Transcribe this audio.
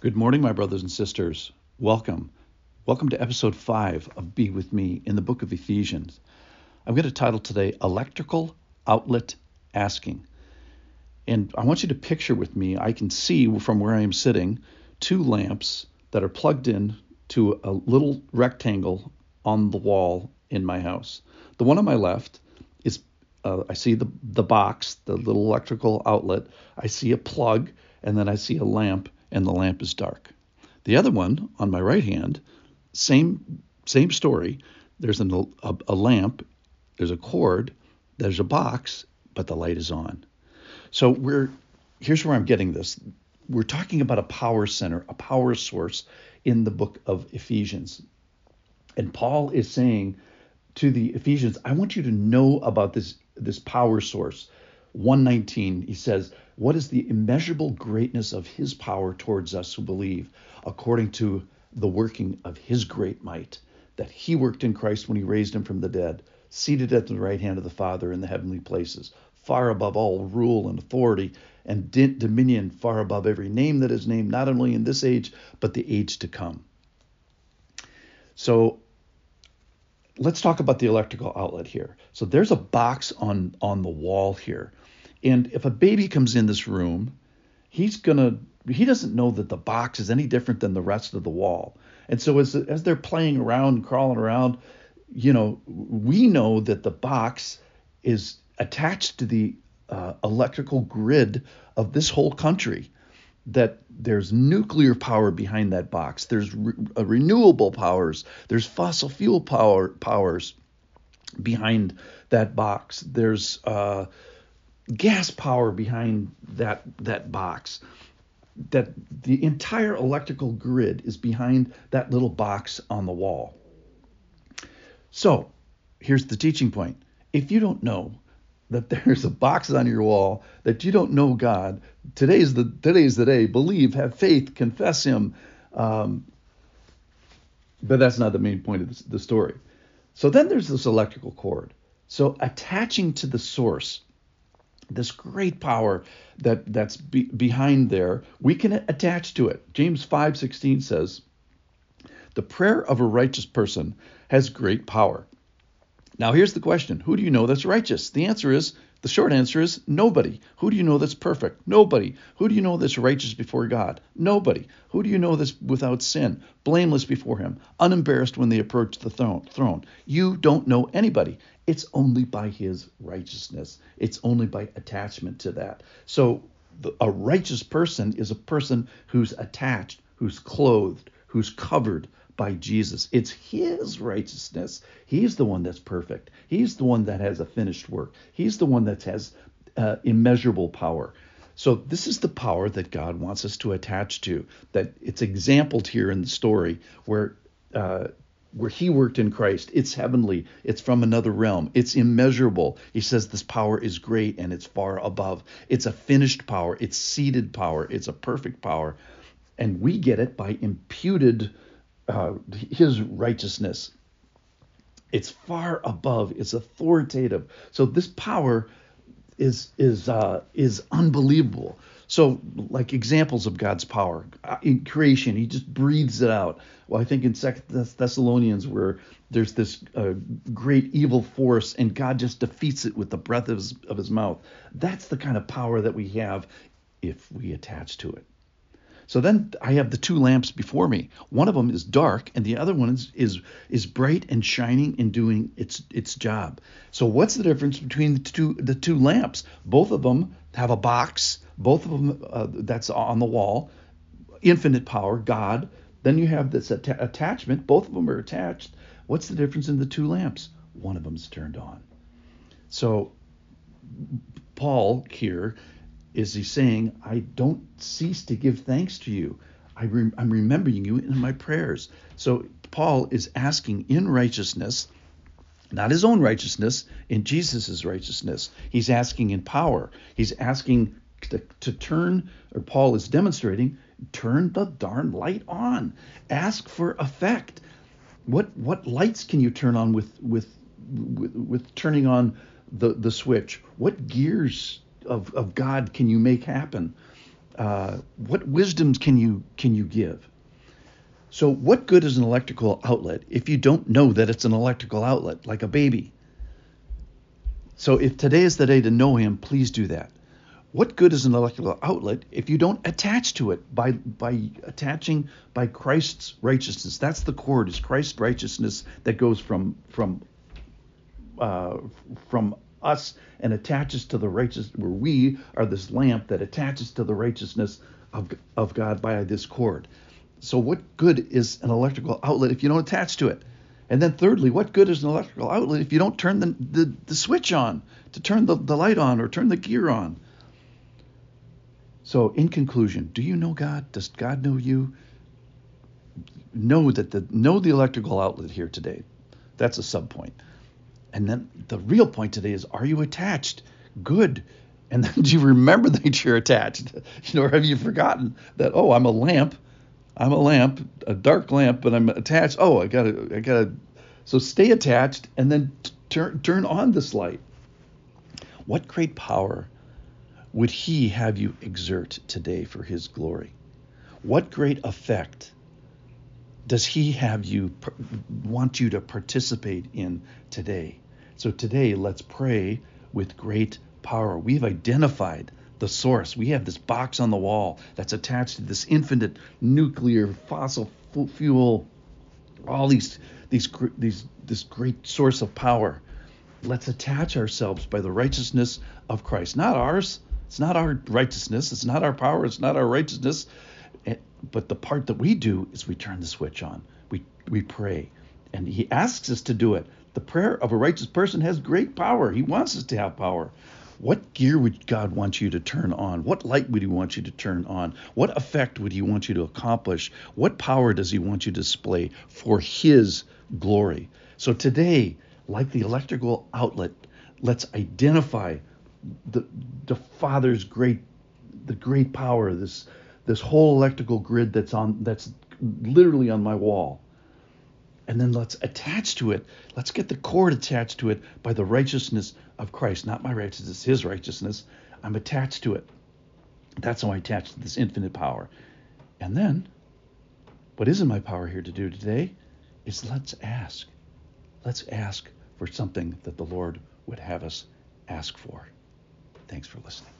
Good morning, my brothers and sisters. Welcome. Welcome to episode 5 of Be With Me in the book of Ephesians. I'm going to title today Electrical Outlet Asking. And I want you to picture with me, I can see from where I am sitting two lamps that are plugged in to a little rectangle on the wall in my house. The one on my left is, uh, I see the, the box, the little electrical outlet. I see a plug, and then I see a lamp and the lamp is dark. The other one on my right hand, same same story. There's an, a, a lamp, there's a cord, there's a box, but the light is on. So we're here's where I'm getting this. We're talking about a power center, a power source in the book of Ephesians. And Paul is saying to the Ephesians, I want you to know about this this power source. 119, he says, What is the immeasurable greatness of his power towards us who believe, according to the working of his great might, that he worked in Christ when he raised him from the dead, seated at the right hand of the Father in the heavenly places, far above all rule and authority and dominion, far above every name that is named, not only in this age, but the age to come. So let's talk about the electrical outlet here. So there's a box on on the wall here. And if a baby comes in this room, he's gonna he doesn't know that the box is any different than the rest of the wall. And so as as they're playing around, crawling around, you know, we know that the box is attached to the uh, electrical grid of this whole country. That there's nuclear power behind that box. There's re- uh, renewable powers. There's fossil fuel power powers behind that box. There's uh, gas power behind that that box that the entire electrical grid is behind that little box on the wall. So, here's the teaching point. If you don't know that there's a box on your wall that you don't know God, today's the today's the day. Believe, have faith, confess Him. Um, but that's not the main point of the story. So then there's this electrical cord. So attaching to the source this great power that that's be, behind there we can attach to it james 5:16 says the prayer of a righteous person has great power now here's the question who do you know that's righteous the answer is the short answer is nobody. Who do you know that's perfect? Nobody. Who do you know that's righteous before God? Nobody. Who do you know that's without sin, blameless before Him, unembarrassed when they approach the throne? You don't know anybody. It's only by His righteousness, it's only by attachment to that. So a righteous person is a person who's attached, who's clothed, who's covered by Jesus. It's His righteousness. He's the one that's perfect. He's the one that has a finished work. He's the one that has uh, immeasurable power. So this is the power that God wants us to attach to. That it's exampled here in the story where uh, where He worked in Christ. It's heavenly. It's from another realm. It's immeasurable. He says this power is great and it's far above. It's a finished power. It's seated power. It's a perfect power, and we get it by imputed uh, his righteousness. It's far above. It's authoritative. So this power is is uh, is unbelievable. So like examples of God's power uh, in creation, He just breathes it out. Well, I think in Second Thessalonians where there's this uh, great evil force and God just defeats it with the breath of his, of his mouth. That's the kind of power that we have if we attach to it. So then I have the two lamps before me. One of them is dark, and the other one is is, is bright and shining and doing its its job. So what's the difference between the two the two lamps? Both of them have a box. Both of them uh, that's on the wall. Infinite power, God. Then you have this att- attachment. Both of them are attached. What's the difference in the two lamps? One of them's turned on. So Paul here is he saying, I don't cease to give thanks to you. I am remembering you in my prayers. So Paul is asking in righteousness, not his own righteousness, in Jesus' righteousness. He's asking in power. He's asking to, to turn, or Paul is demonstrating, turn the darn light on. Ask for effect. What what lights can you turn on with with with, with turning on the the switch? What gears of, of God can you make happen? uh, what wisdoms can you can you give? So, what good is an electrical outlet if you don't know that it's an electrical outlet, like a baby? So, if today is the day to know Him, please do that. What good is an electrical outlet if you don't attach to it by by attaching by Christ's righteousness? That's the cord. Is Christ's righteousness that goes from from uh, from us and attaches to the righteous, where we are this lamp that attaches to the righteousness of, of God by this cord. So, what good is an electrical outlet if you don't attach to it? And then, thirdly, what good is an electrical outlet if you don't turn the, the, the switch on to turn the, the light on or turn the gear on? So, in conclusion, do you know God? Does God know you? Know that the know the electrical outlet here today. That's a sub point. And then the real point today is are you attached? Good. And then do you remember that you're attached? You know, or have you forgotten that, oh, I'm a lamp. I'm a lamp, a dark lamp, but I'm attached. Oh, I gotta, I gotta. So stay attached and then turn turn on this light. What great power would He have you exert today for His glory? What great effect does he have you want you to participate in today? So today, let's pray with great power. We've identified the source. We have this box on the wall that's attached to this infinite nuclear fossil fuel, all these these these this great source of power. Let's attach ourselves by the righteousness of Christ, not ours. It's not our righteousness. It's not our power. It's not our righteousness. Eh, but the part that we do is we turn the switch on. We we pray, and He asks us to do it. The prayer of a righteous person has great power. He wants us to have power. What gear would God want you to turn on? What light would He want you to turn on? What effect would He want you to accomplish? What power does He want you to display for His glory? So today, like the electrical outlet, let's identify the the Father's great the great power, this this whole electrical grid that's on that's literally on my wall. And then let's attach to it. Let's get the cord attached to it by the righteousness of Christ, not my righteousness, his righteousness. I'm attached to it. That's how I attach to this infinite power. And then, what is in my power here to do today is let's ask. Let's ask for something that the Lord would have us ask for. Thanks for listening.